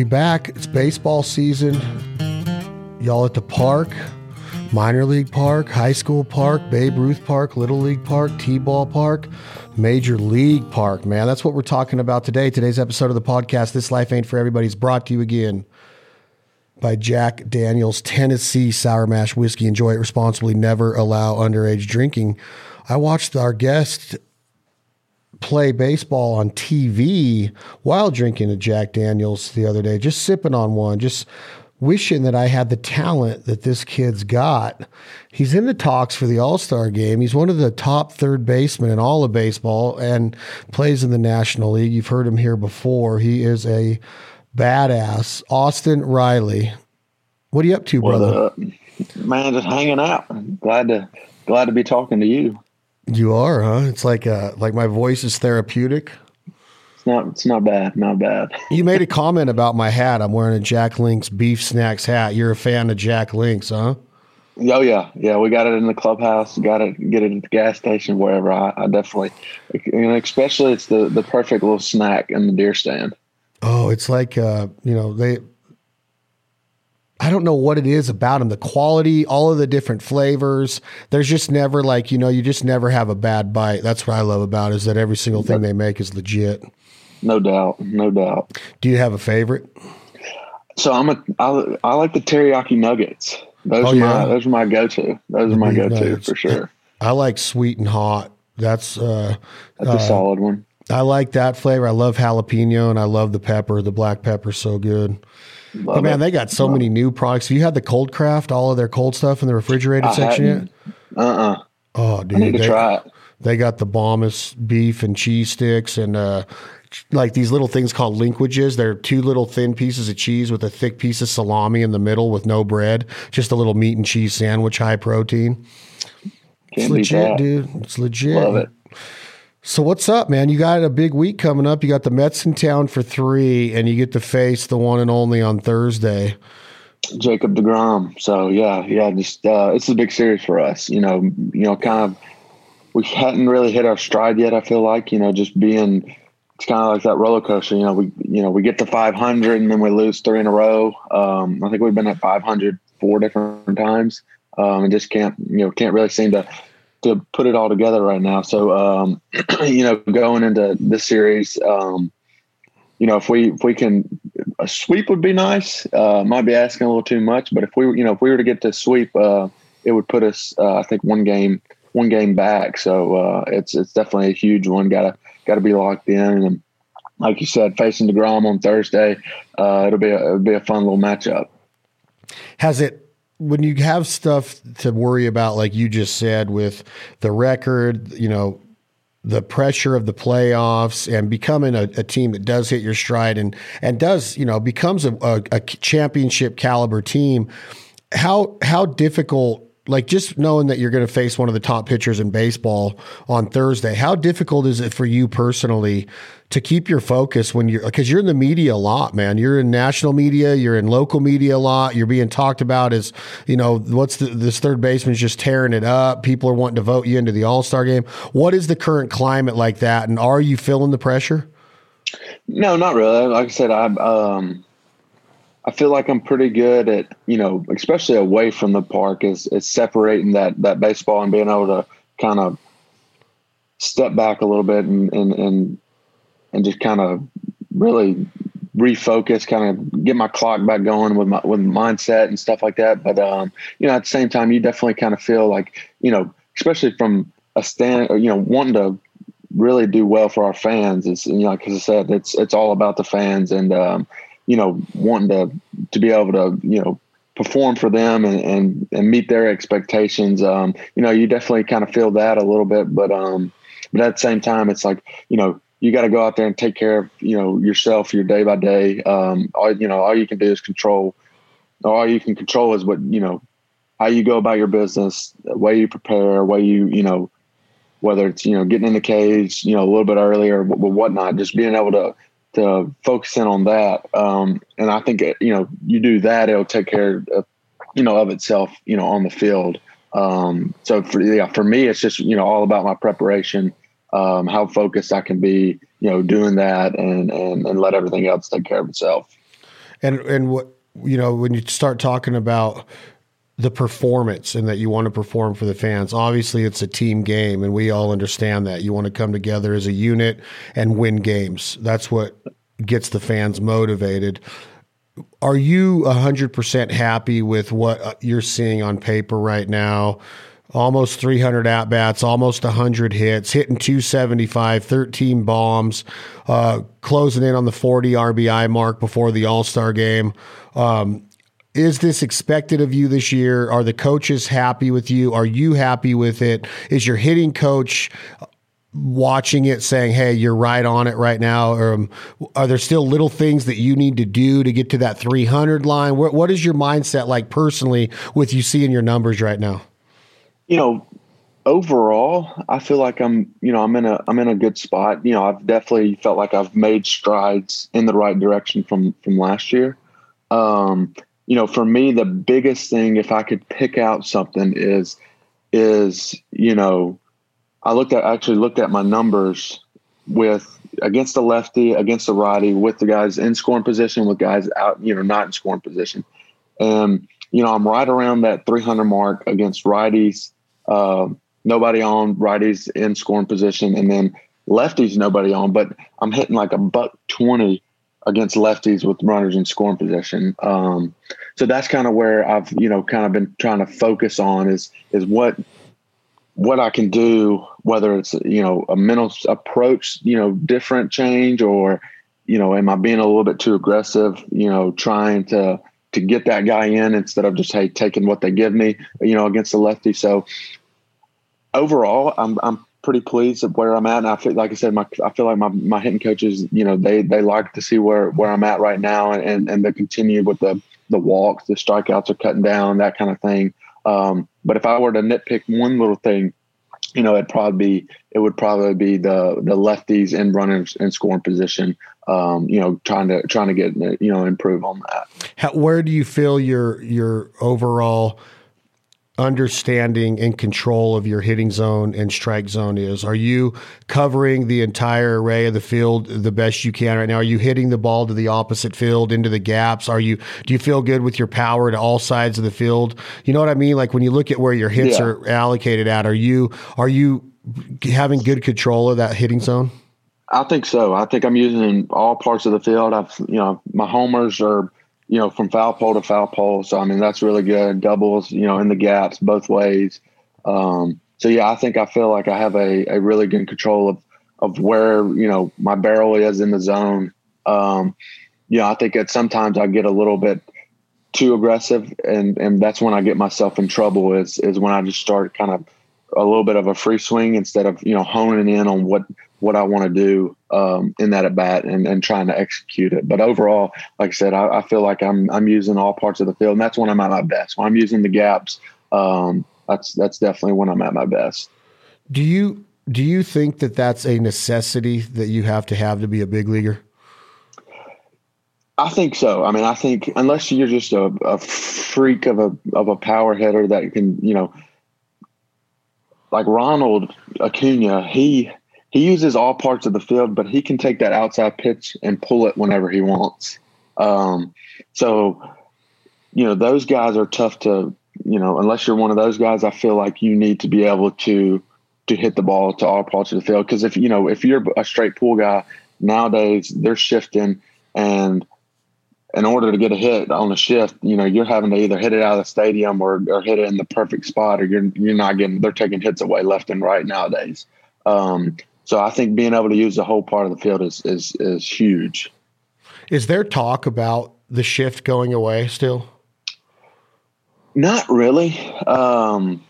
We back. It's baseball season. Y'all at the park, minor league park, high school park, Babe Ruth Park, Little League Park, T-ball park, Major League Park, man. That's what we're talking about today. Today's episode of the podcast, This Life Ain't For Everybody, is brought to you again by Jack Daniels Tennessee Sour Mash Whiskey. Enjoy it responsibly. Never allow underage drinking. I watched our guest play baseball on TV while drinking a Jack Daniels the other day, just sipping on one, just wishing that I had the talent that this kid's got. He's in the talks for the All Star game. He's one of the top third basemen in all of baseball and plays in the National League. You've heard him here before. He is a badass. Austin Riley. What are you up to, brother? Well, uh, man, just hanging out. Glad to glad to be talking to you. You are, huh? It's like uh like my voice is therapeutic. It's not it's not bad, not bad. you made a comment about my hat. I'm wearing a Jack Links beef snacks hat. You're a fan of Jack Links, huh? Oh yeah, yeah. We got it in the clubhouse. Got it, get it at the gas station, wherever. I, I definitely, know, especially it's the the perfect little snack in the deer stand. Oh, it's like uh, you know they I don't know what it is about them. The quality, all of the different flavors. There's just never like you know you just never have a bad bite. That's what I love about it, is that every single thing they make is legit. No doubt, no doubt. Do you have a favorite? So I'm a I, I like the teriyaki nuggets. Those oh, are yeah. my those are my go to. Those are my go to for sure. I like sweet and hot. That's uh, that's a uh, solid one. I like that flavor. I love jalapeno and I love the pepper. The black pepper so good. Love but man, it. they got so Love many new products. Have you had the cold craft, all of their cold stuff in the refrigerated I section hadn't. yet? Uh uh-uh. uh Oh, dude. I need to they, try it. They got the bombest beef and cheese sticks and uh, like these little things called linkages. They're two little thin pieces of cheese with a thick piece of salami in the middle with no bread. Just a little meat and cheese sandwich, high protein. Can't it's legit, that. dude. It's legit. Love it. So what's up, man? You got a big week coming up. You got the Mets in town for three, and you get to face the one and only on Thursday. Jacob Degrom. So yeah, yeah, just uh, it's a big series for us. You know, you know, kind of we hadn't really hit our stride yet. I feel like you know, just being it's kind of like that roller coaster. You know, we you know we get to 500 and then we lose three in a row. Um, I think we've been at 500 four different times, um, and just can't you know can't really seem to to put it all together right now. So, um, you know, going into this series, um, you know, if we if we can a sweep would be nice. Uh, might be asking a little too much, but if we you know if we were to get to sweep, uh, it would put us uh, I think one game one game back. So uh, it's it's definitely a huge one. Gotta gotta be locked in and. Like you said, facing Degrom on Thursday, uh, it'll be a, it'll be a fun little matchup. Has it when you have stuff to worry about, like you just said, with the record, you know, the pressure of the playoffs and becoming a, a, team that does hit your stride and and does you know becomes a, a, a championship caliber team. How how difficult like just knowing that you're going to face one of the top pitchers in baseball on Thursday, how difficult is it for you personally to keep your focus when you're because you're in the media a lot, man. You're in national media, you're in local media a lot. You're being talked about as you know what's the, this third baseman's just tearing it up. People are wanting to vote you into the All Star game. What is the current climate like that, and are you feeling the pressure? No, not really. Like I said, I um, I feel like I'm pretty good at, you know, especially away from the park is, is separating that, that baseball and being able to kind of step back a little bit and, and, and, and just kind of really refocus, kind of get my clock back going with my, with mindset and stuff like that. But, um, you know, at the same time, you definitely kind of feel like, you know, especially from a stand, you know, wanting to really do well for our fans It's you know, cause I said, it's, it's all about the fans and, um, you know, wanting to to be able to, you know, perform for them and and, and meet their expectations. Um, you know, you definitely kind of feel that a little bit, but um, but at the same time, it's like you know, you got to go out there and take care of you know yourself, your day by day. Um, all you know, all you can do is control. All you can control is what you know, how you go about your business, the way you prepare, way you you know, whether it's you know getting in the cage, you know, a little bit earlier, but whatnot. Just being able to to focus in on that. Um, and I think you know you do that, it'll take care of you know of itself, you know, on the field. Um, so for yeah, for me, it's just you know all about my preparation, um, how focused I can be, you know, doing that, and and and let everything else take care of itself. And and what you know when you start talking about the performance and that you want to perform for the fans. Obviously, it's a team game, and we all understand that you want to come together as a unit and win games. That's what gets the fans motivated. Are you 100% happy with what uh, you're seeing on paper right now? Almost 300 at bats, almost 100 hits, hitting 275, 13 bombs, uh, closing in on the 40 RBI mark before the All Star game. Um, is this expected of you this year? Are the coaches happy with you? Are you happy with it? Is your hitting coach watching it saying, hey, you're right on it right now? Or um, are there still little things that you need to do to get to that 300 line? What, what is your mindset like personally with you seeing your numbers right now? You know, overall, I feel like I'm, you know, I'm in a, I'm in a good spot. You know, I've definitely felt like I've made strides in the right direction from, from last year. Um, you know, for me, the biggest thing, if I could pick out something is, is, you know, I looked at actually looked at my numbers with against the lefty, against the righty, with the guys in scoring position, with guys out, you know, not in scoring position. And, you know, I'm right around that 300 mark against righties, uh, nobody on, righties in scoring position, and then lefties, nobody on, but I'm hitting like a buck 20 against lefties with runners in scoring position. Um, so that's kind of where I've, you know, kind of been trying to focus on is, is what what I can do, whether it's you know a mental approach, you know, different change, or you know, am I being a little bit too aggressive? You know, trying to to get that guy in instead of just hey taking what they give me, you know, against the lefty. So overall, I'm I'm pretty pleased with where I'm at. And I feel like I said, my I feel like my my hitting coaches, you know, they they like to see where where I'm at right now, and and, and they continue with the the walks, the strikeouts are cutting down, that kind of thing. Um, but if I were to nitpick one little thing, you know, it'd probably be it would probably be the the lefties in runners in scoring position. Um, you know, trying to trying to get you know improve on that. How, where do you feel your your overall understanding and control of your hitting zone and strike zone is. Are you covering the entire array of the field the best you can right now? Are you hitting the ball to the opposite field into the gaps? Are you do you feel good with your power to all sides of the field? You know what I mean? Like when you look at where your hits yeah. are allocated at, are you are you having good control of that hitting zone? I think so. I think I'm using all parts of the field. I've you know my homers are you know, from foul pole to foul pole. So I mean, that's really good. Doubles, you know, in the gaps both ways. Um, so yeah, I think I feel like I have a, a really good control of of where you know my barrel is in the zone. Um, you know, I think that sometimes I get a little bit too aggressive, and and that's when I get myself in trouble. Is is when I just start kind of a little bit of a free swing instead of you know honing in on what what I want to do um, in that at bat and, and trying to execute it. But overall, like I said, I, I, feel like I'm I'm using all parts of the field, and that's when I'm at my best. When I'm using the gaps, um, that's that's definitely when I'm at my best. Do you do you think that that's a necessity that you have to have to be a big leaguer? I think so. I mean, I think unless you're just a, a freak of a of a power hitter that can, you know, like Ronald Acuna, he he uses all parts of the field, but he can take that outside pitch and pull it whenever he wants. Um, so, you know, those guys are tough to, you know, unless you're one of those guys, I feel like you need to be able to to hit the ball to all parts of the field. Because if you know, if you're a straight pull guy nowadays, they're shifting, and in order to get a hit on a shift, you know, you're having to either hit it out of the stadium or, or hit it in the perfect spot, or you're you're not getting. They're taking hits away left and right nowadays. Um, so I think being able to use the whole part of the field is is is huge. Is there talk about the shift going away still? Not really. Um,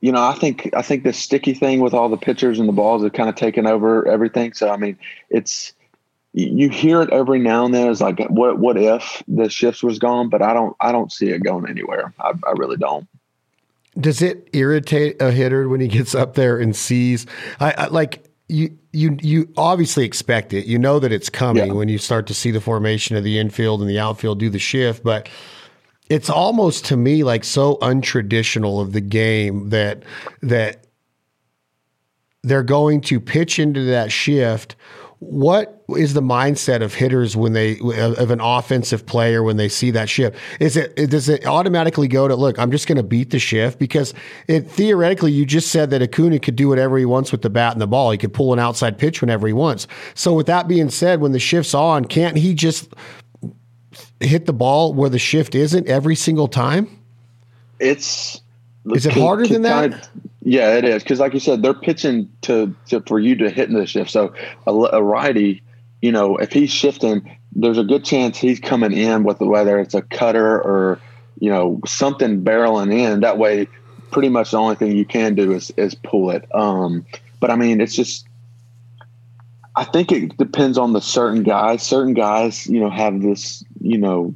you know, I think I think the sticky thing with all the pitchers and the balls have kind of taken over everything. So I mean, it's you hear it every now and then. It's like, what what if the shifts was gone? But I don't I don't see it going anywhere. I, I really don't. Does it irritate a hitter when he gets up there and sees? I, I like you you you obviously expect it. You know that it's coming yeah. when you start to see the formation of the infield and the outfield do the shift, but it's almost to me like so untraditional of the game that that they're going to pitch into that shift what is the mindset of hitters when they of an offensive player when they see that shift? Is it does it automatically go to look? I'm just going to beat the shift because it theoretically you just said that Acuna could do whatever he wants with the bat and the ball. He could pull an outside pitch whenever he wants. So with that being said, when the shift's on, can't he just hit the ball where the shift isn't every single time? It's is it harder than that? Yeah, it is because, like you said, they're pitching to, to for you to hit in the shift. So a, a, righty, you know, if he's shifting, there's a good chance he's coming in with whether it's a cutter or you know something barreling in. That way, pretty much the only thing you can do is is pull it. Um, but I mean, it's just. I think it depends on the certain guys. Certain guys, you know, have this, you know,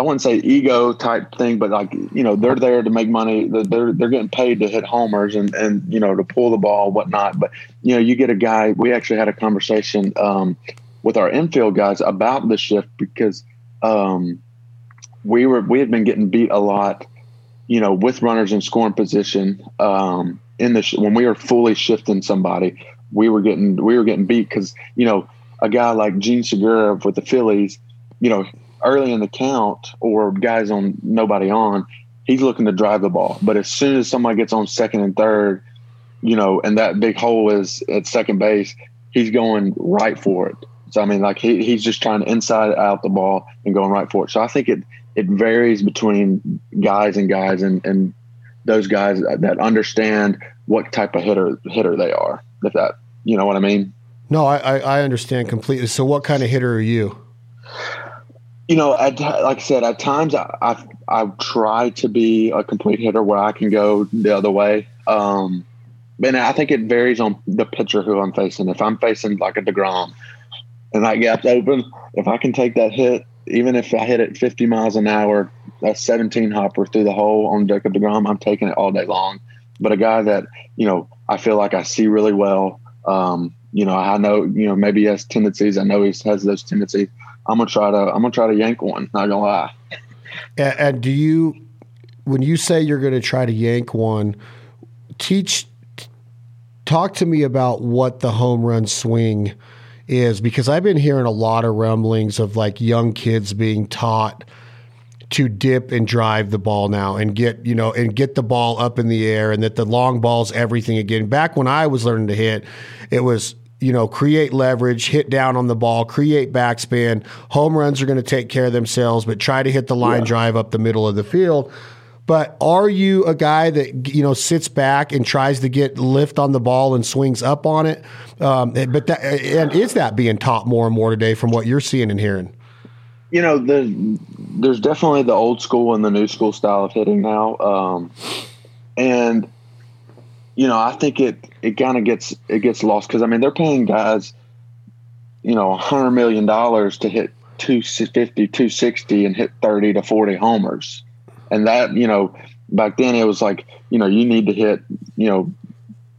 I wouldn't say ego type thing, but like you know they're there to make money. They're they're getting paid to hit homers and and you know to pull the ball whatnot. But you know you get a guy. We actually had a conversation um, with our infield guys about the shift because um, we were we had been getting beat a lot. You know, with runners in scoring position um, in the sh- when we were fully shifting somebody, we were getting we were getting beat because you know a guy like Jean Segura with the Phillies, you know early in the count or guys on nobody on, he's looking to drive the ball. But as soon as somebody gets on second and third, you know, and that big hole is at second base, he's going right for it. So I mean, like he, he's just trying to inside out the ball and going right for it. So I think it it varies between guys and guys and and those guys that understand what type of hitter hitter they are. If that you know what I mean. No, I I understand completely. So what kind of hitter are you? You know, at, like I said, at times I, I, I try to be a complete hitter where I can go the other way. Um, and I think it varies on the pitcher who I'm facing. If I'm facing like a Degrom, and that gap's open, if I can take that hit, even if I hit it 50 miles an hour, a 17 hopper through the hole on Jacob Degrom, I'm taking it all day long. But a guy that you know I feel like I see really well. Um, you know, I know you know maybe he has tendencies. I know he has those tendencies I'm gonna try to I'm gonna try to yank one. Not gonna lie. And, and do you, when you say you're gonna try to yank one, teach, talk to me about what the home run swing is because I've been hearing a lot of rumblings of like young kids being taught to dip and drive the ball now and get you know and get the ball up in the air and that the long ball's everything again. Back when I was learning to hit, it was you know, create leverage, hit down on the ball, create backspin. Home runs are going to take care of themselves, but try to hit the line yeah. drive up the middle of the field. But are you a guy that you know sits back and tries to get lift on the ball and swings up on it? Um, but that, and is that being taught more and more today from what you're seeing and hearing? You know, there's there's definitely the old school and the new school style of hitting now, um, and you know, I think it it kind of gets it gets lost because I mean they're paying guys, you know, a hundred million dollars to hit 250, 260 and hit thirty to forty homers, and that you know back then it was like you know you need to hit you know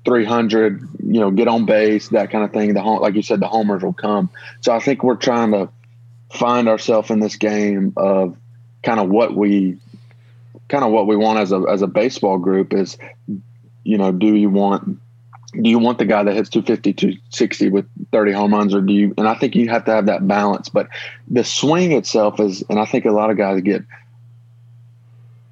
300 you know get on base that kind of thing the like you said the homers will come. So i think we're trying to find ourselves in this game of kind of what we kind of what we want as a as a baseball group is you know, do you want do you want the guy that hits 250, 260 with 30 home runs, or do you? And I think you have to have that balance. But the swing itself is, and I think a lot of guys get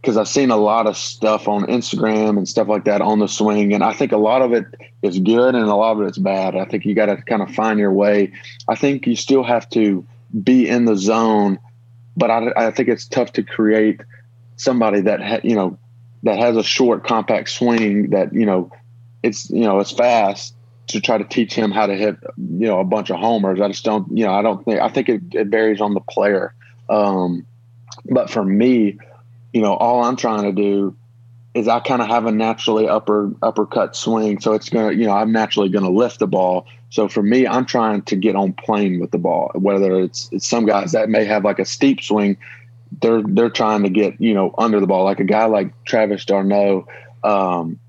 because I've seen a lot of stuff on Instagram and stuff like that on the swing, and I think a lot of it is good and a lot of it's bad. I think you got to kind of find your way. I think you still have to be in the zone, but I, I think it's tough to create somebody that ha, you know that has a short, compact swing that you know it's you know it's fast to try to teach him how to hit you know a bunch of homers. I just don't you know I don't think I think it, it varies on the player. Um, but for me, you know, all I'm trying to do is I kind of have a naturally upper uppercut swing, so it's gonna you know I'm naturally gonna lift the ball. So for me, I'm trying to get on plane with the ball. Whether it's, it's some guys that may have like a steep swing, they're they're trying to get you know under the ball like a guy like Travis d'Arnaud. Um,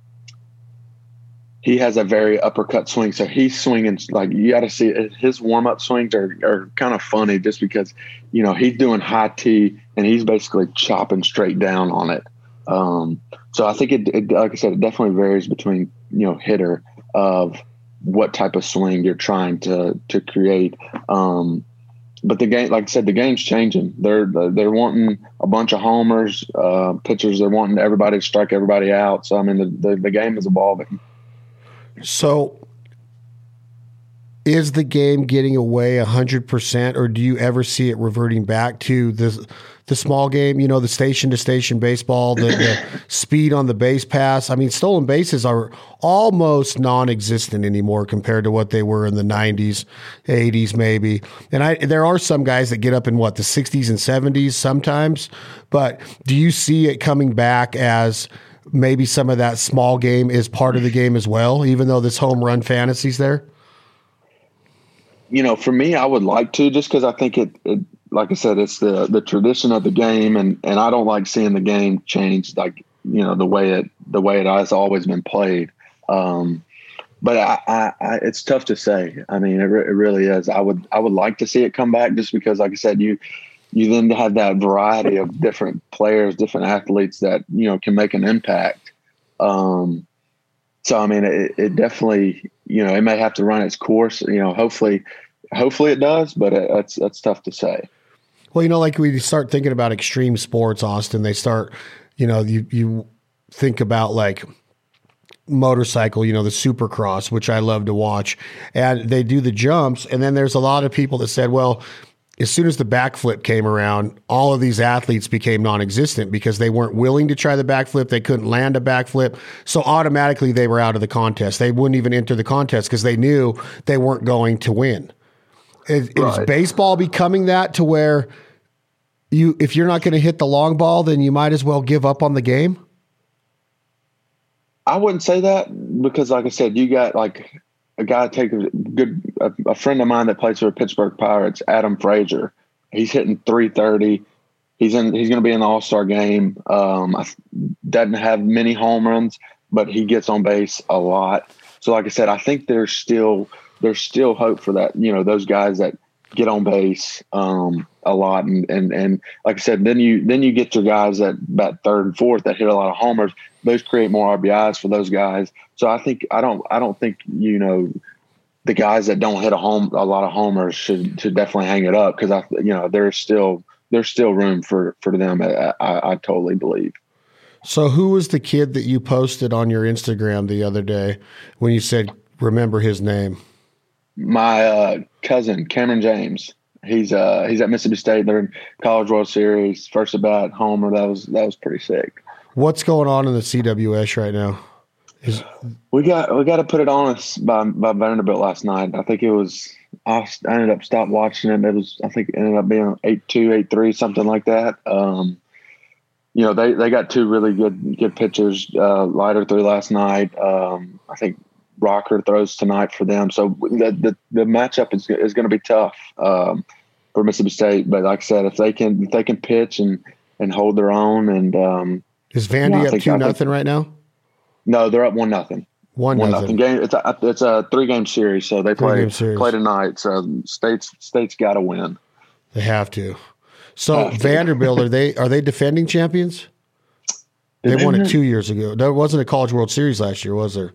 he has a very uppercut swing, so he's swinging like you got to see it. his warm up swings are, are kind of funny just because you know he's doing high T and he's basically chopping straight down on it. Um, so I think it, it, like I said, it definitely varies between you know hitter of what type of swing you're trying to to create. Um, but the game, like I said, the game's changing. They're they're wanting a bunch of homers, uh, pitchers. They're wanting everybody to strike everybody out. So I mean, the, the, the game is evolving. So, is the game getting away hundred percent, or do you ever see it reverting back to the the small game, you know, the station to station baseball, the, the speed on the base pass. I mean, stolen bases are almost non existent anymore compared to what they were in the 90s, 80s, maybe. And I, there are some guys that get up in what, the 60s and 70s sometimes. But do you see it coming back as maybe some of that small game is part of the game as well, even though this home run fantasies there? You know, for me, I would like to just because I think it, it like I said, it's the the tradition of the game, and and I don't like seeing the game change like you know the way it the way it has always been played. Um, but I, I, I, it's tough to say. I mean, it, re- it really is. I would I would like to see it come back just because, like I said, you you then have that variety of different players, different athletes that you know can make an impact. Um, so I mean, it, it definitely you know it may have to run its course. You know, hopefully, hopefully it does, but uh, it, it's that's tough to say. Well, you know, like we start thinking about extreme sports, Austin, they start, you know, you you think about like motorcycle, you know, the supercross, which I love to watch. And they do the jumps. And then there's a lot of people that said, well, as soon as the backflip came around, all of these athletes became non existent because they weren't willing to try the backflip. They couldn't land a backflip. So automatically they were out of the contest. They wouldn't even enter the contest because they knew they weren't going to win. Is, right. is baseball becoming that to where you, if you're not going to hit the long ball, then you might as well give up on the game? I wouldn't say that because, like I said, you got like a guy take a good a, a friend of mine that plays for the Pittsburgh Pirates, Adam Frazier. He's hitting 330. He's in. He's going to be in the All Star game. Um, doesn't have many home runs, but he gets on base a lot. So, like I said, I think there's still there's still hope for that. You know, those guys that get on base um, a lot, and, and and like I said, then you then you get your guys that bat third and fourth that hit a lot of homers. Those create more RBIs for those guys. So I think I don't I don't think you know the guys that don't hit a home a lot of homers should should definitely hang it up because I you know there's still there's still room for for them. I, I, I totally believe. So who was the kid that you posted on your Instagram the other day when you said remember his name? my uh, cousin Cameron James. He's uh he's at Mississippi State. They're in College World Series. First about homer. That was that was pretty sick. What's going on in the CWS right now? Is, we got we got to put it on us by by Vanderbilt last night. I think it was I ended up stopped watching it. It was I think it ended up being eight two eight three something like that. Um, you know they they got two really good good pitchers. Uh, Leiter threw last night. Um, I think Rocker throws tonight for them. So the the, the matchup is is going to be tough um, for Mississippi State. But like I said, if they can if they can pitch and and hold their own and um, is Vandy up two nothing right now? No, they're up one nothing. One, one nothing. game. It's a it's a three game series, so they play play tonight. So states states got to win. They have to. So have Vanderbilt are they are they defending champions? They won it two years ago. There wasn't a College World Series last year, was there?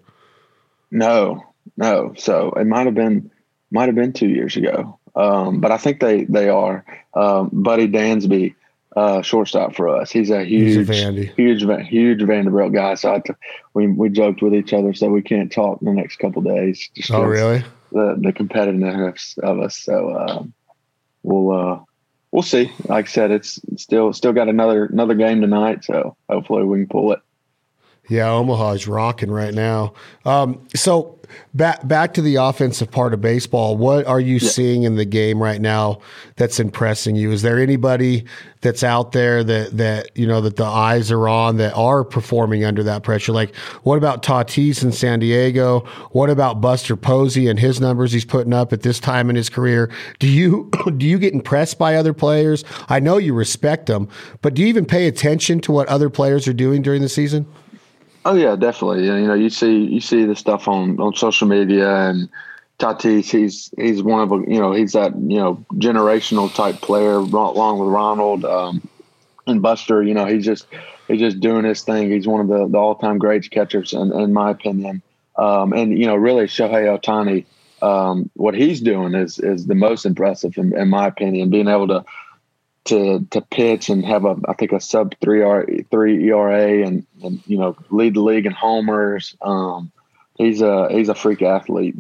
No, no. So it might have been might have been two years ago, um, but I think they they are. Um, Buddy Dansby, uh, shortstop for us. He's a huge, He's a huge, huge Vanderbilt guy. So we we joked with each other, so we can't talk the next couple days. Just oh, really? The the competitiveness of us. So uh, we'll uh, we'll see. Like I said, it's still still got another another game tonight. So hopefully we can pull it. Yeah, Omaha's rocking right now. Um, so back back to the offensive part of baseball. What are you yeah. seeing in the game right now that's impressing you? Is there anybody that's out there that that you know that the eyes are on that are performing under that pressure? Like what about Tatis in San Diego? What about Buster Posey and his numbers he's putting up at this time in his career? Do you do you get impressed by other players? I know you respect them, but do you even pay attention to what other players are doing during the season? Oh yeah, definitely. You know, you see you see the stuff on on social media and Tatis. He's he's one of a you know he's that you know generational type player along with Ronald um, and Buster. You know, he's just he's just doing his thing. He's one of the, the all time greats catchers in, in my opinion. Um, and you know, really, Shohei Ohtani, um, what he's doing is is the most impressive in, in, my opinion. Being able to to to pitch and have a I think a sub three R three ERA and, and you know lead the league in homers. Um, he's a he's a freak athlete.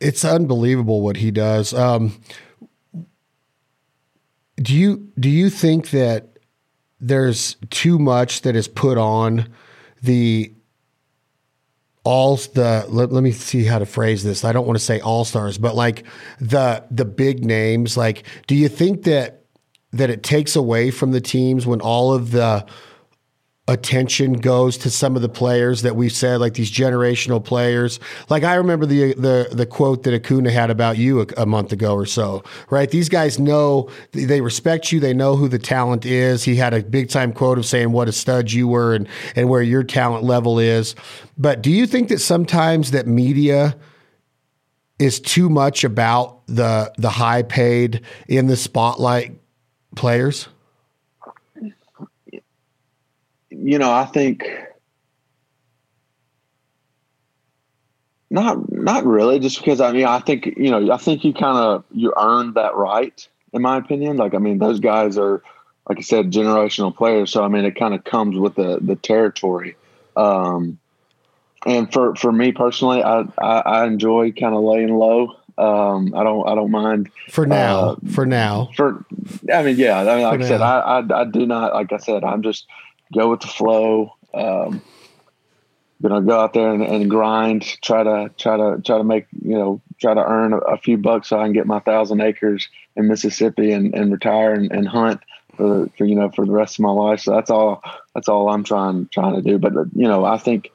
It's unbelievable what he does. Um, do you do you think that there's too much that is put on the all the let, let, me see how to phrase this. I don't want to say all stars, but like the the big names. Like, do you think that that it takes away from the teams when all of the attention goes to some of the players that we've said, like these generational players. Like I remember the the the quote that Acuna had about you a, a, month ago or so, right? These guys know they respect you, they know who the talent is. He had a big time quote of saying what a stud you were and and where your talent level is. But do you think that sometimes that media is too much about the the high paid in the spotlight players? you know, I think not not really, just because I mean I think you know I think you kind of you earned that right in my opinion. Like I mean those guys are like I said generational players, so I mean it kind of comes with the the territory. Um, and for for me personally, I I, I enjoy kind of laying low. Um, I don't I don't mind for now. Uh, for now, for I mean yeah. I mean like for I said, I, I I do not like I said I'm just go with the flow. Um, you know, go out there and, and, grind, try to try to try to make you know try to earn a, a few bucks so I can get my thousand acres in Mississippi and, and retire and, and hunt for, for you know for the rest of my life. So that's all that's all I'm trying trying to do. But you know, I think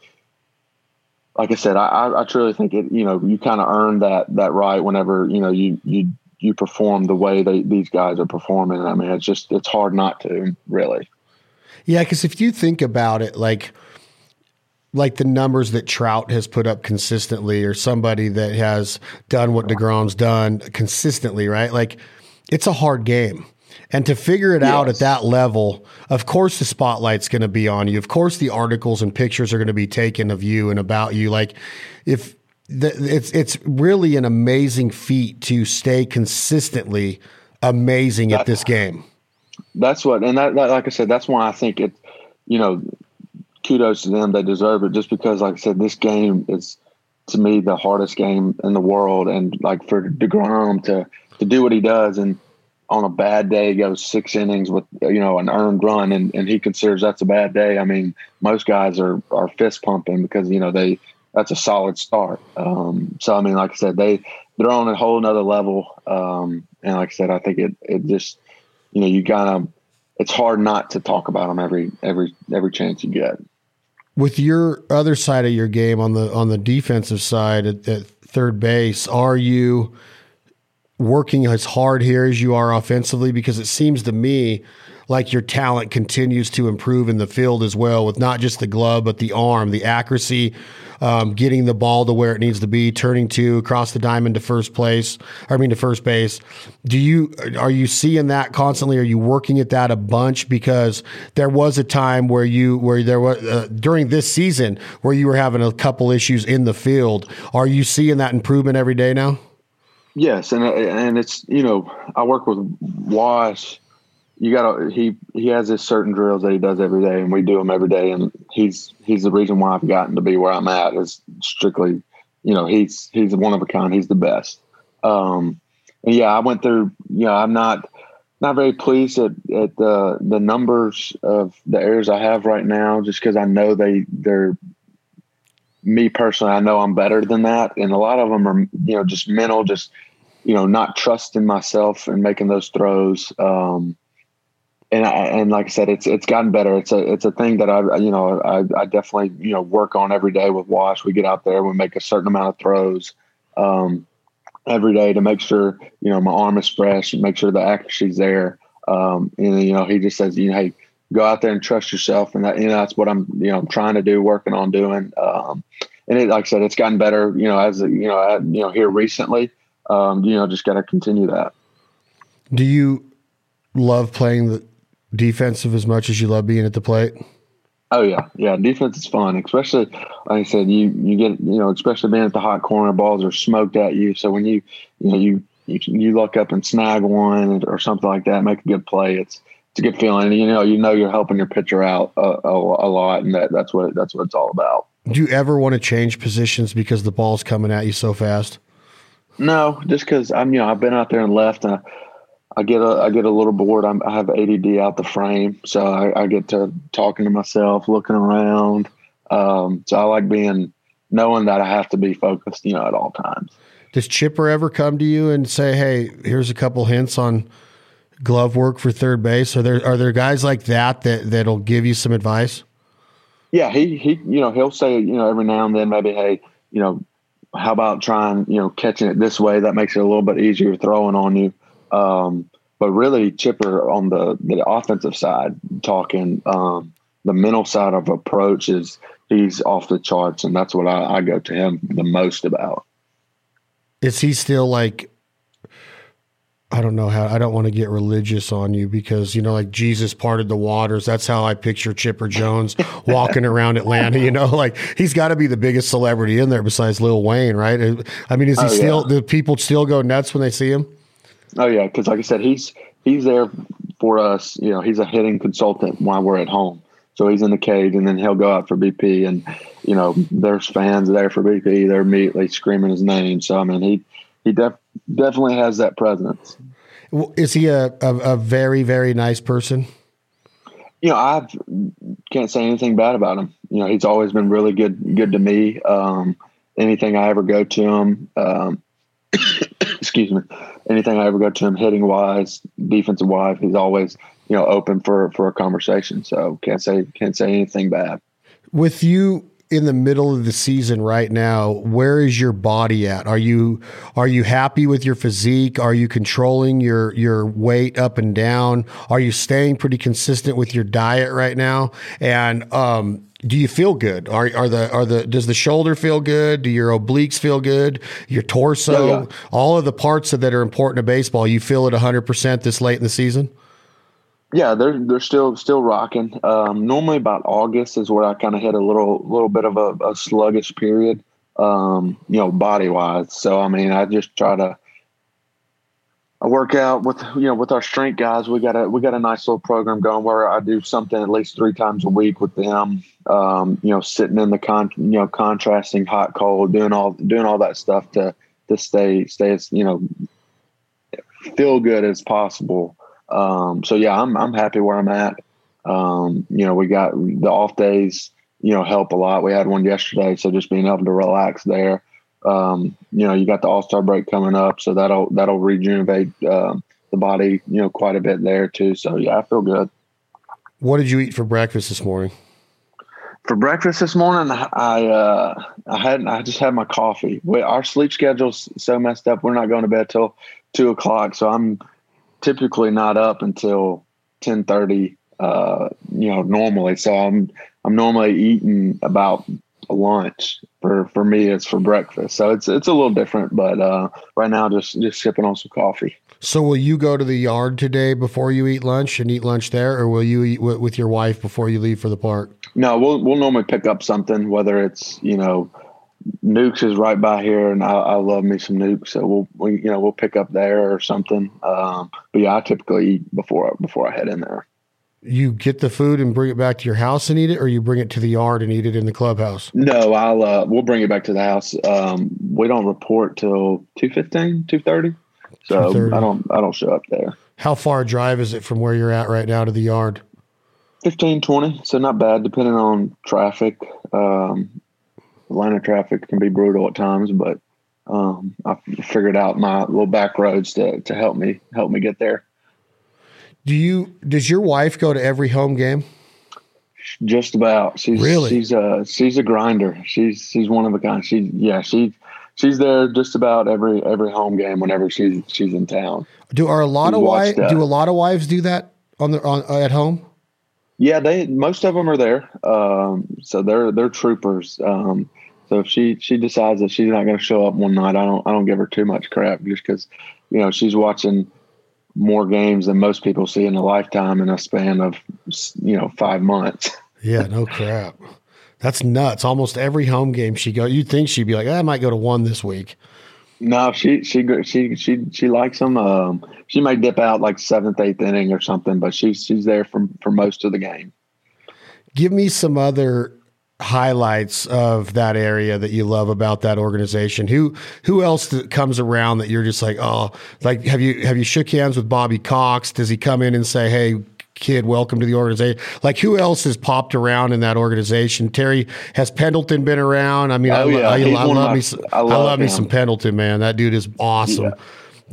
like I said, I, I truly think it. You know, you kind of earn that that right whenever you know you you you perform the way they, these guys are performing. I mean, it's just it's hard not to really. Yeah, because if you think about it, like like the numbers that Trout has put up consistently, or somebody that has done what Degrom's done consistently, right? Like it's a hard game. And to figure it yes. out at that level, of course, the spotlight's going to be on you. Of course, the articles and pictures are going to be taken of you and about you. Like, if the, it's it's really an amazing feat to stay consistently amazing that, at this game that's what, and that, that, like I said, that's why I think it, you know, kudos to them. They deserve it just because, like I said, this game is to me the hardest game in the world. And like for DeGrom to, to do what he does and on a bad day goes six innings with, you know, an earned run and, and he considers that's a bad day. I mean, most guys are, are fist pumping because, you know, they, that's a solid start. Um, so, I mean, like I said, they, they're on a whole nother level. Um, and like I said, I think it, it just, you know, you gotta. It's hard not to talk about them every every every chance you get. With your other side of your game on the on the defensive side at, at third base, are you working as hard here as you are offensively? Because it seems to me like your talent continues to improve in the field as well, with not just the glove but the arm, the accuracy um, getting the ball to where it needs to be, turning to across the diamond to first place. I mean to first base. Do you are you seeing that constantly? Are you working at that a bunch? Because there was a time where you where there was uh, during this season where you were having a couple issues in the field. Are you seeing that improvement every day now? Yes, and and it's you know I work with Wash. You gotta he he has his certain drills that he does every day and we do them every day and he's he's the reason why i've gotten to be where i'm at is strictly you know he's he's one of a kind. He's the best. Um and yeah i went through you know i'm not not very pleased at, at the the numbers of the errors i have right now just because i know they they're me personally i know i'm better than that and a lot of them are you know just mental just you know not trusting myself and making those throws um and I, and like I said, it's it's gotten better. It's a it's a thing that I you know I, I definitely you know work on every day with Wash. We get out there, we make a certain amount of throws um, every day to make sure you know my arm is fresh, and make sure the accuracy's there. Um, and you know he just says you know hey go out there and trust yourself, and that you know that's what I'm you know I'm trying to do, working on doing. Um, and it, like I said, it's gotten better. You know as you know you know here recently. Um, you know just got to continue that. Do you love playing the defensive as much as you love being at the plate? Oh yeah, yeah. Defense is fun, especially like I said. You you get you know, especially being at the hot corner, balls are smoked at you. So when you you know you you, you look up and snag one or something like that, make a good play. It's it's a good feeling. You know, you know you're helping your pitcher out a, a, a lot, and that, that's what that's what it's all about. Do you ever want to change positions because the ball's coming at you so fast? No, just because I'm, you know, I've been out there and left, and I, I get a, I get a little bored. I'm, i have ADD out the frame, so I, I, get to talking to myself, looking around. Um, so I like being knowing that I have to be focused, you know, at all times. Does Chipper ever come to you and say, "Hey, here's a couple hints on glove work for third base"? Are there are there guys like that that that'll give you some advice? Yeah, he he, you know, he'll say, you know, every now and then, maybe, hey, you know, how about trying, you know, catching it this way? That makes it a little bit easier throwing on you. Um, but really, Chipper on the the offensive side, talking um, the mental side of approach is he's off the charts, and that's what I, I go to him the most about. Is he still like? I don't know how. I don't want to get religious on you because you know, like Jesus parted the waters. That's how I picture Chipper Jones walking around Atlanta. You know, like he's got to be the biggest celebrity in there besides Lil Wayne, right? Uh, I mean, is he oh, still? Yeah. Do people still go nuts when they see him? Oh yeah, because like I said, he's he's there for us. You know, he's a hitting consultant while we're at home. So he's in the cage, and then he'll go out for BP, and you know, there's fans there for BP. They're immediately screaming his name. So I mean, he he def- definitely has that presence. Is he a, a, a very very nice person? You know, I can't say anything bad about him. You know, he's always been really good good to me. Um, anything I ever go to him, um, excuse me, anything I ever go to him hitting wise, defensive wise, he's always you know open for for a conversation. So can't say can't say anything bad. With you in the middle of the season right now, where is your body at? Are you are you happy with your physique? Are you controlling your your weight up and down? Are you staying pretty consistent with your diet right now? And um, do you feel good? Are are the are the does the shoulder feel good? Do your obliques feel good? Your torso, yeah, yeah. all of the parts that are important to baseball, you feel it 100% this late in the season? Yeah, they're they're still still rocking. Um, normally, about August is where I kind of hit a little little bit of a, a sluggish period, um, you know, body wise. So I mean, I just try to I work out with you know with our strength guys. We got a we got a nice little program going where I do something at least three times a week with them. Um, you know, sitting in the con you know contrasting hot cold, doing all doing all that stuff to to stay stay as you know feel good as possible. Um, so yeah, I'm I'm happy where I'm at. Um, you know, we got the off days. You know, help a lot. We had one yesterday, so just being able to relax there. Um, you know, you got the All Star break coming up, so that'll that'll rejuvenate um, the body. You know, quite a bit there too. So yeah, I feel good. What did you eat for breakfast this morning? For breakfast this morning, I uh, I had I just had my coffee. We, our sleep schedule's so messed up. We're not going to bed till two o'clock, so I'm typically not up until ten thirty. Uh, you know, normally. So I'm I'm normally eating about a lunch. For for me, it's for breakfast. So it's it's a little different. But uh, right now, just just sipping on some coffee. So will you go to the yard today before you eat lunch and eat lunch there, or will you eat w- with your wife before you leave for the park? No, we'll we'll normally pick up something, whether it's you know Nukes is right by here, and I, I, love me some Nukes, so we'll we, you know we'll pick up there or something. Um, but yeah, I typically eat before before I head in there. You get the food and bring it back to your house and eat it, or you bring it to the yard and eat it in the clubhouse. No, I'll uh, we'll bring it back to the house. Um, we don't report till 2.15, 2.30. so 2:30. I don't I don't show up there. How far a drive is it from where you're at right now to the yard? 15, 20. So not bad, depending on traffic. Um, Atlanta traffic can be brutal at times, but um, I figured out my little back roads to to help me help me get there. Do you? Does your wife go to every home game? Just about. She's really she's a she's a grinder. She's she's one of a kind. She yeah she she's there just about every every home game whenever she's she's in town. Do are a lot of wives do a lot of wives do that on the on at home? Yeah, they most of them are there. Um, so they're they're troopers. Um, so if she she decides that she's not going to show up one night, I don't I don't give her too much crap just because you know she's watching more games than most people see in a lifetime in a span of you know five months. Yeah, no crap. That's nuts. Almost every home game she go, you'd think she'd be like, I might go to one this week. No, she she she she she likes them. Um, she might dip out like seventh, eighth inning or something, but she's she's there for for most of the game. Give me some other highlights of that area that you love about that organization. Who who else that comes around that you're just like, oh, like have you have you shook hands with Bobby Cox? Does he come in and say, hey? Kid, welcome to the organization. Like, who else has popped around in that organization? Terry has Pendleton been around? I mean, Oh, I, yeah. I, He's I love my- me. Some, I I love love me some Pendleton, man. That dude is awesome.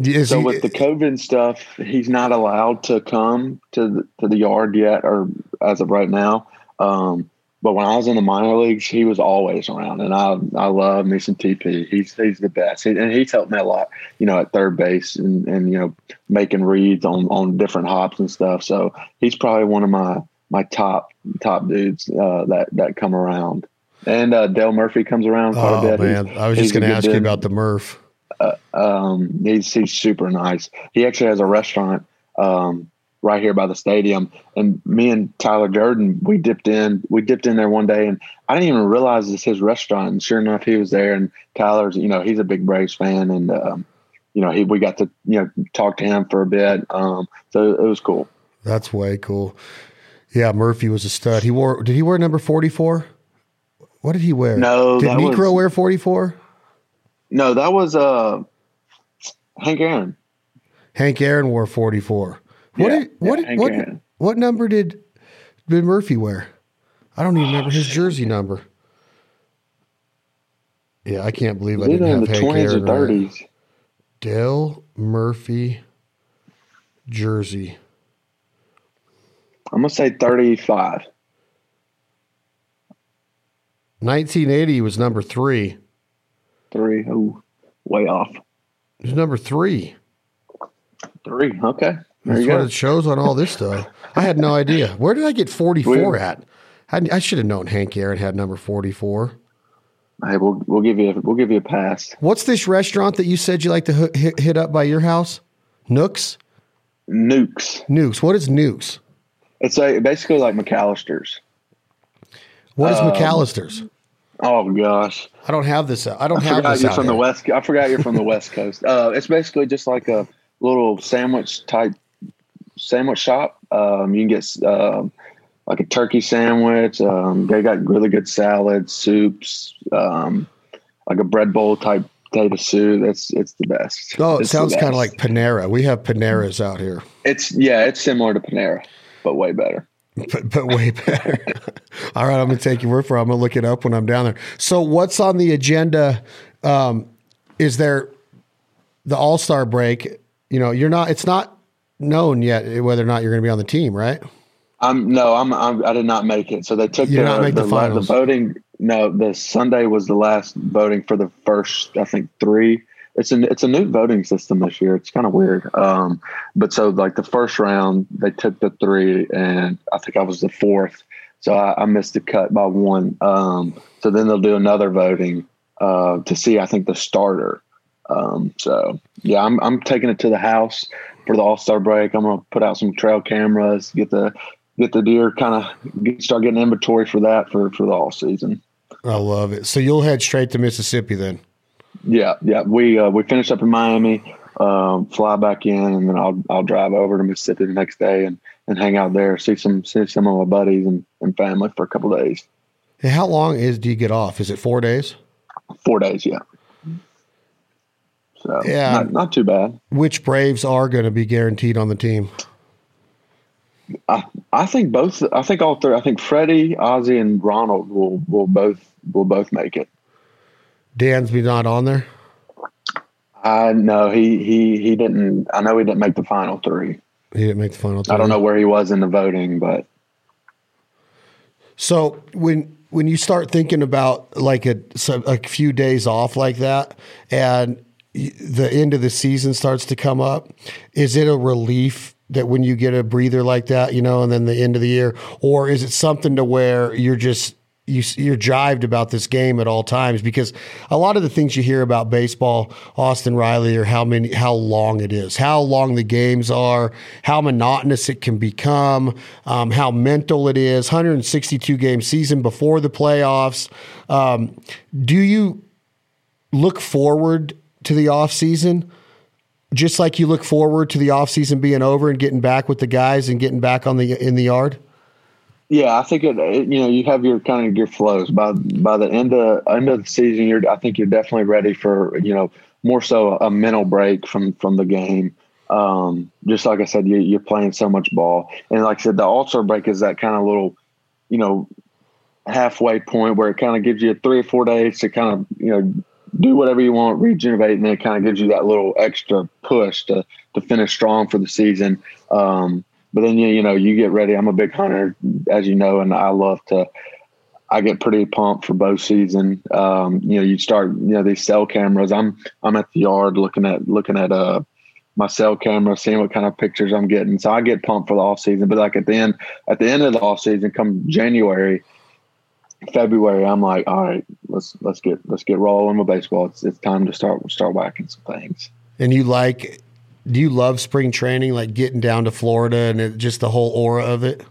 Is So he- with the COVID stuff, he's not allowed to come to the, to the yard yet, or as of right now. Um, but when I was in the minor leagues, he was always around, and I I love me some TP. He's he's the best, he, and he's helped me a lot, you know, at third base and and you know making reads on on different hops and stuff. So he's probably one of my my top top dudes uh, that that come around. And uh, Dale Murphy comes around quite oh a bit. man, He's- I was just going to ask you about the Murph. Um, he's he's super nice. He actually has a restaurant um, right here by the stadium, and me and Tyler Jordan we dipped in. We dipped in there one day, and I didn't even realize it's his restaurant. And sure enough, he was there. And Tyler's, you know, he's a big Braves fan, and um, you know, he we got to you know talk to him for a bit. Um, so it was cool. That's way cool. Yeah, Murphy was a stud. He wore. Did he wear number forty four? What did he wear? No, Did Necro wear forty four? No, that was uh, Hank Aaron. Hank Aaron wore forty four. What Yeah, did what yeah, Hank what what number did did Murphy wear? I don't even remember oh, his jersey number. Yeah, I can't believe I didn't in have the twenties or thirties. Dale Murphy jersey. I'm gonna say thirty-five. 1980 was number three. Three. Oh, way off. It was number three. Three. Okay. That's what go. it shows on all this stuff. I had no idea. Where did I get 44 Weird. at? I, I should have known Hank Aaron had number 44. Hey, we'll we'll give you a, we'll give you a pass. What's this restaurant that you said you like to hit, hit, up by your house? Newk's? Newk's. Newk's. What is Newk's? It's like basically like McAlister's. What is Um, McAlister's? Oh gosh, I don't have this. I don't I have forgot this you're from the west. I forgot you're from the west coast. Uh, it's basically just like a little sandwich type sandwich shop. Um, you can get um, like a turkey sandwich. Um, they got really good salads, soups, um, like a bread bowl type potato soup. That's it's the best. Oh, it It's sounds kind of like Panera. We have Paneras out here, it's yeah, it's similar to Panera, but way better. but, but way better. All right, I'm going to take your word for it. I'm going to look it up when I'm down there. So, what's on the agenda? Um, is there the All Star break? You know, you're not. It's not known yet whether or not you're going to be on the team, right? I'm no, I'm, I'm I did not make it. So they took the, make the the, the voting. No, the Sunday was the last voting for the first. I think three. It's a it's a new voting system this year. It's kind of weird. Um, but so like the first round, they took the three, and I think I was the fourth. So I, I missed the cut by one. Um, so then they'll do another voting uh, to see. I think the starter. Um, so yeah, I'm I'm taking it to the house for the All Star break. I'm gonna put out some trail cameras, get the get the deer kind of get, start getting inventory for that for for the all season. I love it. So you'll head straight to Mississippi then. Yeah, yeah. We uh, we finish up in Miami, um, fly back in, and then I'll I'll drive over to Mississippi the next day and, and hang out there, see some see some of my buddies and, and family for a couple days. How long is do you get off? Is it four days? Four days, yeah. So Yeah. not, not too bad. Which Braves are going to be guaranteed on the team? I, I think both. I think all three. I think Freddie, Ozzie, and Ronald will will both will both make it. Dansby not on there. Uh, I know he he he didn't. I know he didn't make the final three. He didn't make the final. three. I don't know where he was in the voting, but So when when you start thinking about like a so a few days off like that, and the end of the season starts to come up, is it a relief that when you get a breather like that, you know, and then the end of the year, or is it something to where you're just you, you're jived about this game at all times because a lot of the things you hear about baseball, Austin Riley, or how many, how long it is, how long the games are, how monotonous it can become, um, how mental it is. 162 game season before the playoffs. Um, do you look forward to the off season? Just like you look forward to the off season being over and getting back with the guys and getting back on the in the yard. Yeah, I think it, it, You know, you have your kind of your flows by by the end of end of the season. You're, I think you're definitely ready for you know more so a mental break from from the game. Um, just like I said, you, you're playing so much ball, and like I said, the All Star break is that kind of little, you know, halfway point where it kind of gives you three or four days to kind of you know do whatever you want, regenerate, and then it kind of gives you that little extra push to to finish strong for the season. Um, but then you you know you get ready. I'm a big hunter, as you know, and I love to. I get pretty pumped for bow season. Um, you know, you start you know these cell cameras. I'm I'm at the yard looking at looking at uh my cell camera, seeing what kind of pictures I'm getting. So I get pumped for the off season. But like at the end at the end of the off season, come January, February, I'm like, all right, let's let's get let's get rolling with baseball. It's it's time to start start whacking some things. And you like do you love spring training, like getting down to Florida and it, just the whole aura of it?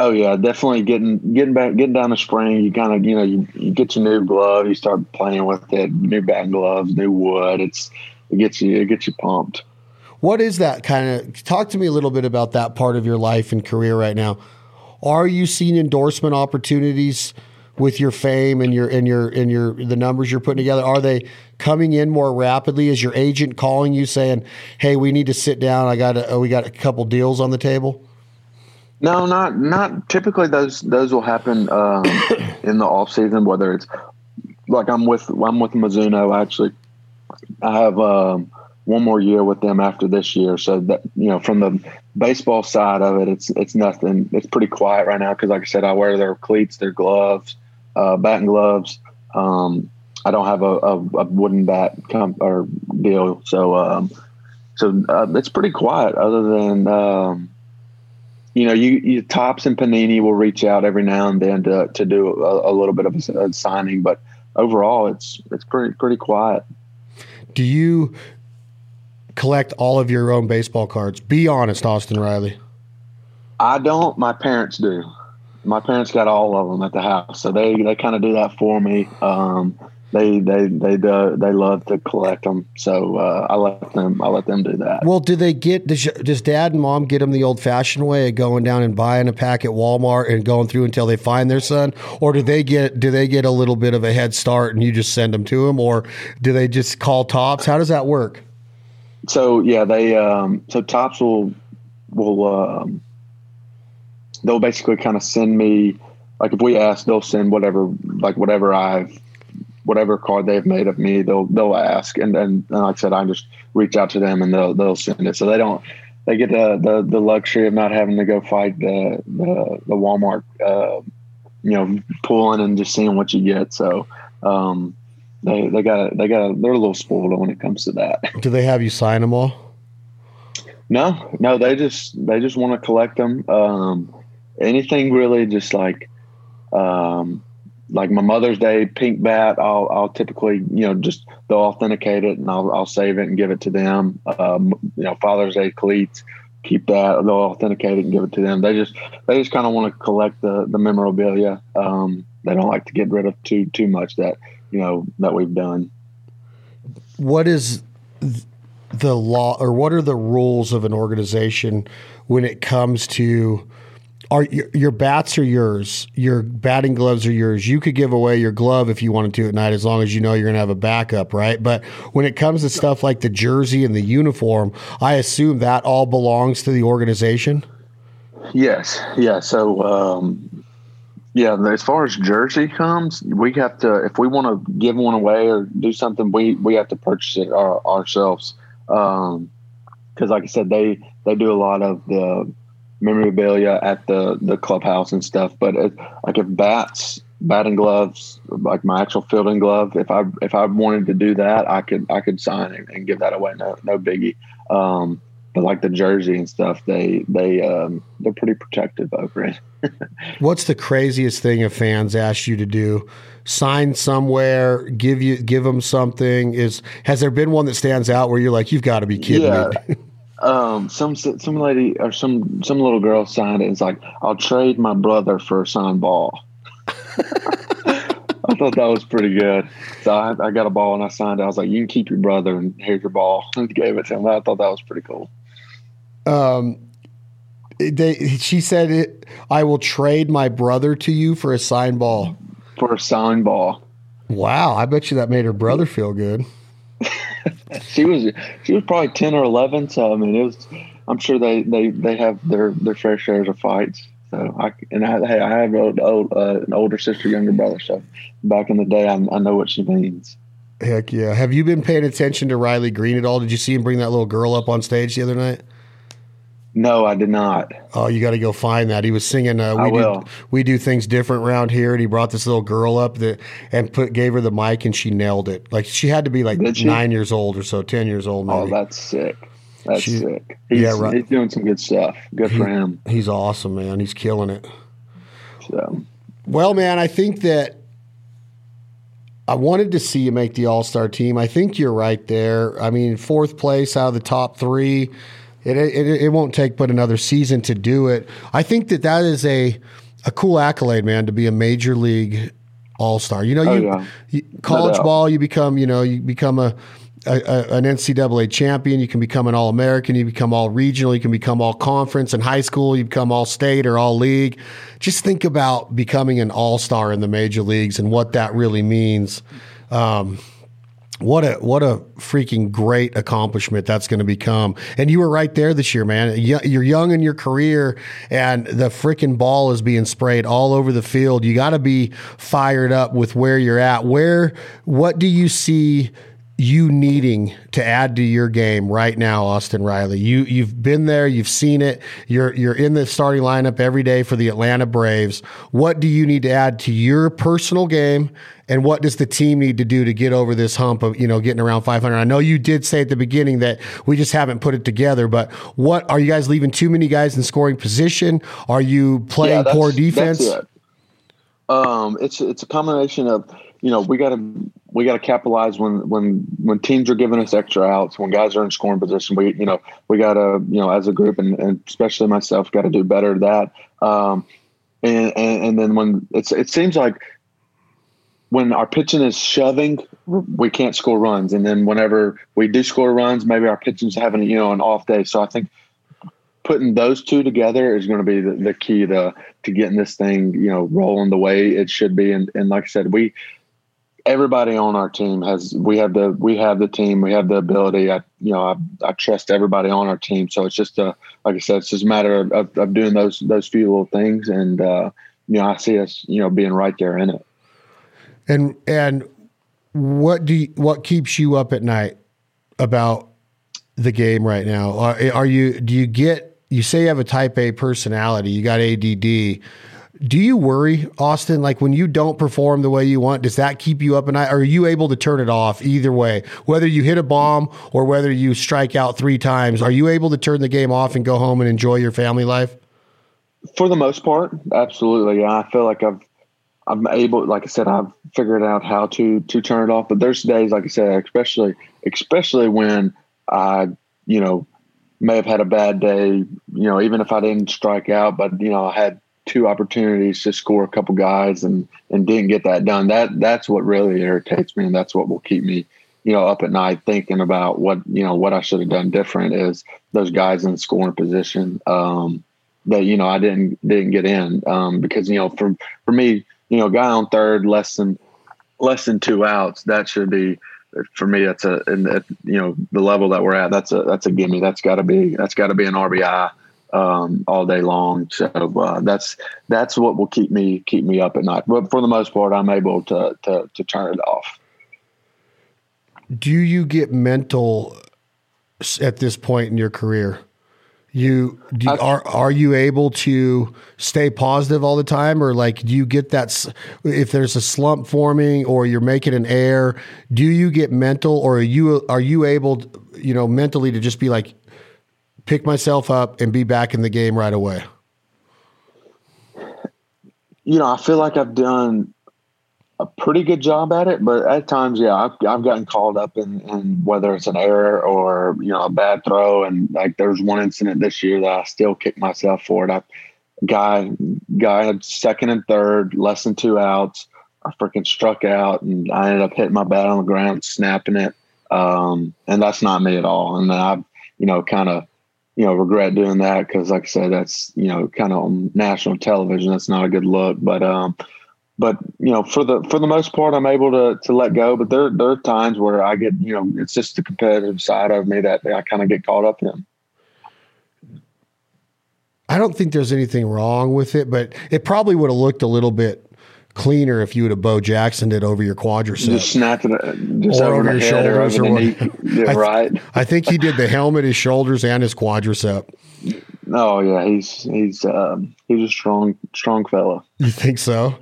Oh yeah, definitely getting getting back getting down to spring. You kind of you know you, you get your new glove, you start playing with it, new bat gloves, new wood. It's it gets you it gets you pumped. What is that kind of? Talk to me a little bit about that part of your life and career right now. Are you seeing endorsement opportunities with your fame and your and your and your the numbers you're putting together? Are they coming in more rapidly? Is your agent calling you saying, "Hey, we need to sit down. I got a, we got a couple deals on the table." No, not not typically. Those those will happen um, in the off season. Whether it's like I'm with I'm with Mizuno actually. I have um, one more year with them after this year, so that you know from the baseball side of it, it's it's nothing. It's pretty quiet right now because, like I said, I wear their cleats, their gloves, uh, batting gloves. Um, I don't have a, a, a wooden bat comp or deal, so um, so uh, it's pretty quiet. Other than um, you know, you, you, Topps and Panini will reach out every now and then to to do a, a little bit of a, a signing, but overall, it's it's pretty pretty quiet. Do you collect all of your own baseball cards? Be honest, Austin Riley. I don't. My parents do my parents got all of them at the house, so they they kind of do that for me. Um, they they they do, they love to collect them, so uh, I let them I let them do that. Well, do they get does, does dad and mom get them the old fashioned way of going down and buying a pack at Walmart and going through until they find their son, or do they get do they get a little bit of a head start and you just send them to them, or do they just call Topps? How does that work? So yeah, they um, so Topps will will um, they'll basically kind of send me like if we ask, they'll send whatever like whatever I've whatever card they've made of me, they'll they'll ask, and, and and like I said, I just reach out to them and they'll they'll send it. So they don't they get the the, the luxury of not having to go fight the the, the Walmart, uh, you know, pulling and just seeing what you get. So. Um, they they got they got they're a little spoiled when it comes to that. Do they have you sign them all? No, no, they just they just want to collect them. Um, anything really just like um, like my Mother's Day pink bat, I'll I'll typically you know just they'll authenticate it and I'll I'll save it and give it to them. Um, you know Father's Day cleats, keep that. They'll authenticate it and give it to them. They just they just kind of want to collect the the memorabilia. Um, they don't like to get rid of too too much that you know that we've done. What is the law or what are the rules of an organization when it comes to are your, your, bats are yours. Your batting gloves are yours. You could give away your glove if you wanted to at night, as long as you know you're going to have a backup, right? But when it comes to stuff like the jersey and the uniform, I assume that all belongs to the organization. Yes, yeah. So, um, yeah, as far as jersey comes, we have to if we want to give one away or do something, we we have to purchase it our, ourselves. Because, um, like I said, they they do a lot of the memorabilia at the the clubhouse and stuff. But it, like if bats, batting gloves, like my actual fielding glove, if I if I wanted to do that, I could I could sign and, and give that away. No no biggie. Um, but like the jersey and stuff, they they um, they're pretty protective over it. What's the craziest thing a fans asked you to do? Sign somewhere, give you give them something. Is has there been one that stands out where you're like, you've got to be kidding Yeah. me? Um, some some lady or some some little girl signed it. It's like I'll trade my brother for a signed ball. I thought that was pretty good. So I, I got a ball and I signed it. I was like, "You can keep your brother and here's your ball." And gave it to him. I thought that was pretty cool. Um, they, she said, it, "I will trade my brother to you for a sign ball." For a signed ball, Wow, I bet you that made her brother feel good. she was she was probably ten or eleven. So I mean, it was. I'm sure they they they have their their fair shares of fights. So I and I hey I have a, old, uh, an older sister, younger brother. So back in the day, I, I know what she means. Heck yeah! Have you been paying attention to Riley Green at all? Did you see him bring that little girl up on stage the other night? No, I did not. Oh, you got to go find that. He was singing. Uh, we I do will. we do things different around here, and he brought this little girl up that and put gave her the mic, and she nailed it. Like she had to be like nine years old or so, ten years old. Oh, that's sick. That's She- sick. He's, yeah, right. he's doing some good stuff. Good for him. He's awesome, man. He's killing it. So Well, man, I think that I wanted to see you make the All Star team. I think you're right there. I mean, fourth place out of the top three. It, it it won't take but another season to do it. I think that that is a a cool accolade, man, to be a major league All Star. You know, Oh, you, yeah. you college doubt. ball, you become you know you become a. A, a, an NCAA champion, you can become an All American, you become all regional, you can become all conference. In high school, you become all state or all league. Just think about becoming an all star in the major leagues and what that really means. Um, what a what a freaking great accomplishment that's going to become. And you were right there this year, man. You're young in your career, and the freaking ball is being sprayed all over the field. You got to be fired up with where you're at. Where what do you see? You needing to add to your game right now, Austin Riley. You you've been there, you've seen it. You're you're in the starting lineup every day for the Atlanta Braves. What do you need to add to your personal game and what does the team need to do to get over this hump of you know getting around 500 i know you did say at the beginning that we just haven't put it together but what are you guys leaving too many guys in scoring position are you playing that's- poor defense it. Um, it's it's a combination of you know we got to we got to capitalize when when when teams are giving us extra outs when guys are in scoring position we you know we got to you know as a group and, and especially myself got to do better at that. Um, and, and and then when it's it seems like when our pitching is shoving we can't score runs. And then whenever we do score runs maybe our pitching's having you know an off day. So I think putting those two together is going to be the, the key to to getting this thing you know rolling the way it should be. And, and like i said we everybody on our team has we have the we have the team we have the ability. I you know i, I trust everybody on our team. So it's just a like i said it's just a matter of, of, doing those those few little things and uh you know i see us you know being right there in it. And and what do you, what keeps you up at night about the game right now? Are, are you do you get you say you have a type A personality you got ADD do you worry Austin like when you don't perform the way you want does that keep you up at night? Are you able to turn it off either way? Whether you hit a bomb or whether you strike out 3 times are you able to turn the game off and go home and enjoy your family life? For the most part absolutely. Yeah, i feel like i've i'm able like i said i've figured out how to to turn it off but there's days like i said especially especially when i you know may have had a bad day you know even if i didn't strike out but you know i had two opportunities to score a couple guys and and didn't get that done. That that's what really irritates me and that's what will keep me you know up at night thinking about what you know what i should have done different is those guys in scoring position um that you know I didn't didn't get in. Um, because you know for for me you know guy on third less than less than two outs that should be for me that's a and at, you know the level that we're at that's a that's a gimme. That's got to be that's got to be an RBI um, all day long so uh, that's that's what will keep me keep me up at night but for the most part I'm able to to, to turn it off do you get mental at this point in your career? You, do you are are you able to stay positive all the time, or like do you get that if there's a slump forming or you're making an error? Do you get mental, or are you are you able, you know, mentally to just be like pick myself up, and be back in the game right away? You know, I feel like I've done a pretty good job at it, but at times, yeah, I've, I've gotten called up in, in whether it's an error or you know a bad throw, and like there's one incident this year that I still kick myself for it. I guy guy had second and third, less than two outs. I freaking struck out, and I ended up hitting my bat on the ground, snapping it, um, and that's not me at all. And I, you know, kind of you know regret doing that because, like I said, that's you know kind of on national television. That's not a good look, but. um but you know, for the for the most part, I'm able to to let go. But there there are times where I get you know, it's just the competitive side of me that I kind of get caught up in. I don't think there's anything wrong with it, but it probably would have looked a little bit cleaner if you would have Bo Jackson it over your quadriceps. Just snapped it uh, just or over, over your shoulders or, or what. Yeah, right. I think he did the helmet, his shoulders, and his quadricep. Oh yeah, he's he's um, he's a strong strong fella. You think so?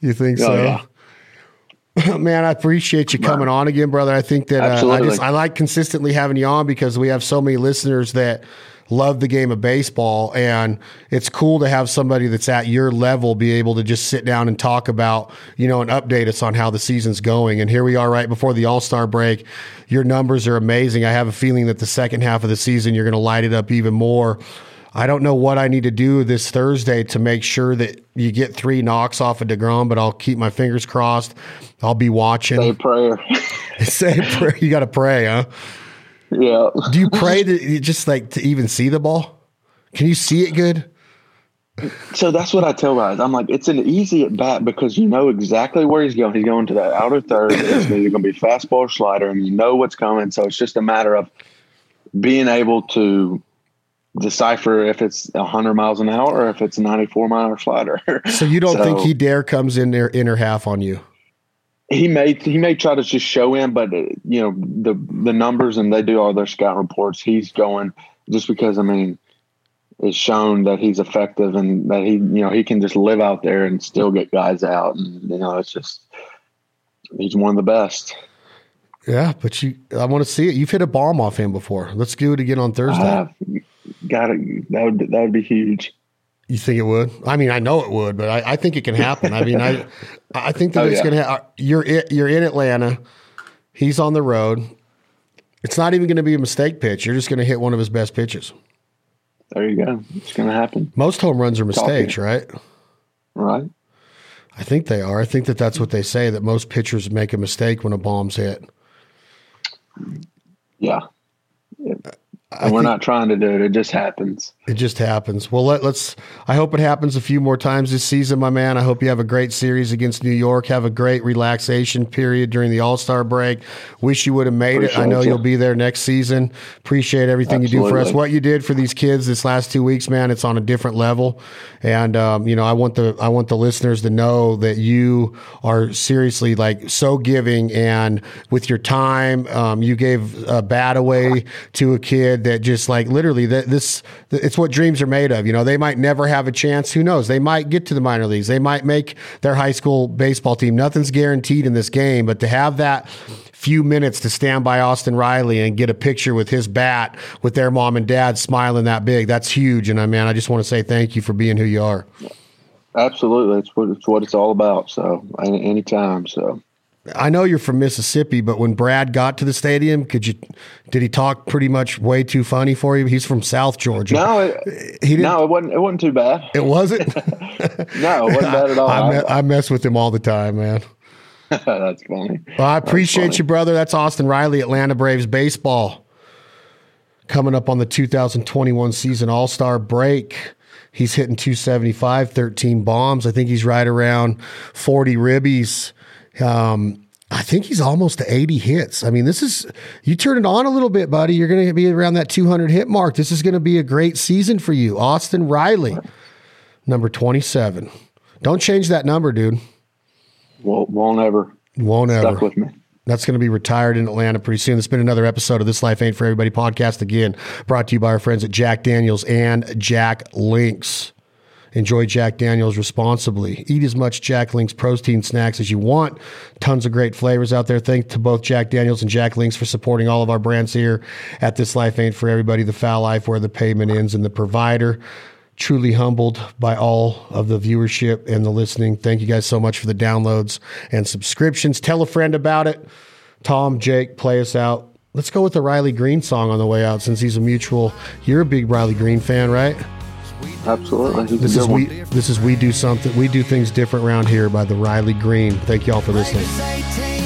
You think oh, so? Yeah. Man, I appreciate you coming on again, brother. I think that uh, I just I like consistently having you on because we have so many listeners that love the game of baseball, and it's cool to have somebody that's at your level be able to just sit down and talk about, you know, and update us on how the season's going. And here we are, right before the All Star break. Your numbers are amazing. I have a feeling that the second half of the season you're going to light it up even more. I don't know what I need to do this Thursday to make sure that you get three knocks off of DeGrom, but I'll keep my fingers crossed. I'll be watching. Say prayer. Say prayer. You got to pray, huh? Yeah. Do you pray to just like to even see the ball? Can you see it good? So that's what I tell guys. I'm like, it's an easy at bat because you know exactly where he's going. He's going to that outer third. It's either going to be fastball or slider, and you know what's coming. So it's just a matter of being able to decipher if it's 100 miles an hour or if it's a 94 mile slider. so you don't so, think he dare comes in their inner half on you? He may he may try to just show him, but uh, you know the the numbers and they do all their scout reports. He's going just because I mean it's shown that he's effective and that he you know he can just live out there and still get guys out and you know it's just he's one of the best. Yeah, but you I want to see it. You've hit a bomb off him before. Let's do it again on Thursday got it. That would that would be huge. You think it would? I mean, I know it would, but I, I think it can happen. I mean, I I think that oh, it's yeah. going to. Ha- you're you're in Atlanta. He's on the road. It's not even going to be a mistake pitch. You're just going to hit one of his best pitches. There you go. It's going to happen. Most home runs are mistakes, Talking. right? Right. I think they are. I think that that's what they say that most pitchers make a mistake when a bomb's hit. Yeah. yeah. And we're not trying to do it. It just happens. It just happens. Well, let, us I hope it happens a few more times this season, my man. I hope you have a great series against New York. Have a great relaxation period during the All Star break. Wish you would have made Appreciate it. I know you. will be there next season. Appreciate everything Absolutely. you do for us. What you did for these kids this last two weeks, man. It's on a different level. And um, you know, I want the I want the listeners to know that you are seriously like so giving, and with your time, um, you gave a bat away to a kid that just like literally that this it's what dreams are made of. You know, they might never have a chance. Who knows? They might get to the minor leagues. They might make their high school baseball team. Nothing's guaranteed in this game, but to have that few minutes to stand by Austin Riley and get a picture with his bat with their mom and dad smiling that big, that's huge. And I man, I just want to say thank you for being who you are. Absolutely, it's what it's what it's all about. So anytime. So I know you're from Mississippi, but when Brad got to the stadium, could you did he talk pretty much way too funny for you? He's from South Georgia. No, it, he didn't, no, it wasn't. It wasn't too bad. It wasn't. no, it wasn't bad at all. I, me, I, mess with him all the time, man. That's funny. Well, I appreciate funny. you, brother. That's Austin Riley, Atlanta Braves baseball, coming up on the 2021 season All Star break. He's hitting 275, 13 bombs. I think he's right around 40 ribbies. Um, I think he's almost to 80 hits. I mean, this is, you turn it on a little bit, buddy. You're going to be around that 200 hit mark. This is going to be a great season for you. Austin Riley, number 27. Don't change that number, dude. Won't, won't ever. Won't Stuck ever. with me. That's going to be retired in Atlanta pretty soon. It's been another episode of This Life Ain't For Everybody podcast again, brought to you by our friends at Jack Daniel's and Jack Link's. Enjoy Jack Daniel's responsibly. Eat as much Jack Link's protein snacks as you want. Tons of great flavors out there. Thanks to both Jack Daniel's and Jack Link's for supporting all of our brands here at This Life Ain't For Everybody, The Fowl Life, where the payment ends, and The Provider. Truly humbled by all of the viewership and the listening. Thank you guys so much for the downloads and subscriptions. Tell a friend about it. Tom, Jake, play us out. Let's go with the Riley Green song on the way out since he's a mutual. You're a big Riley Green fan, right? Absolutely. This is we. This is we do something. We do things different around here by the Riley Green. Thank y'all for listening.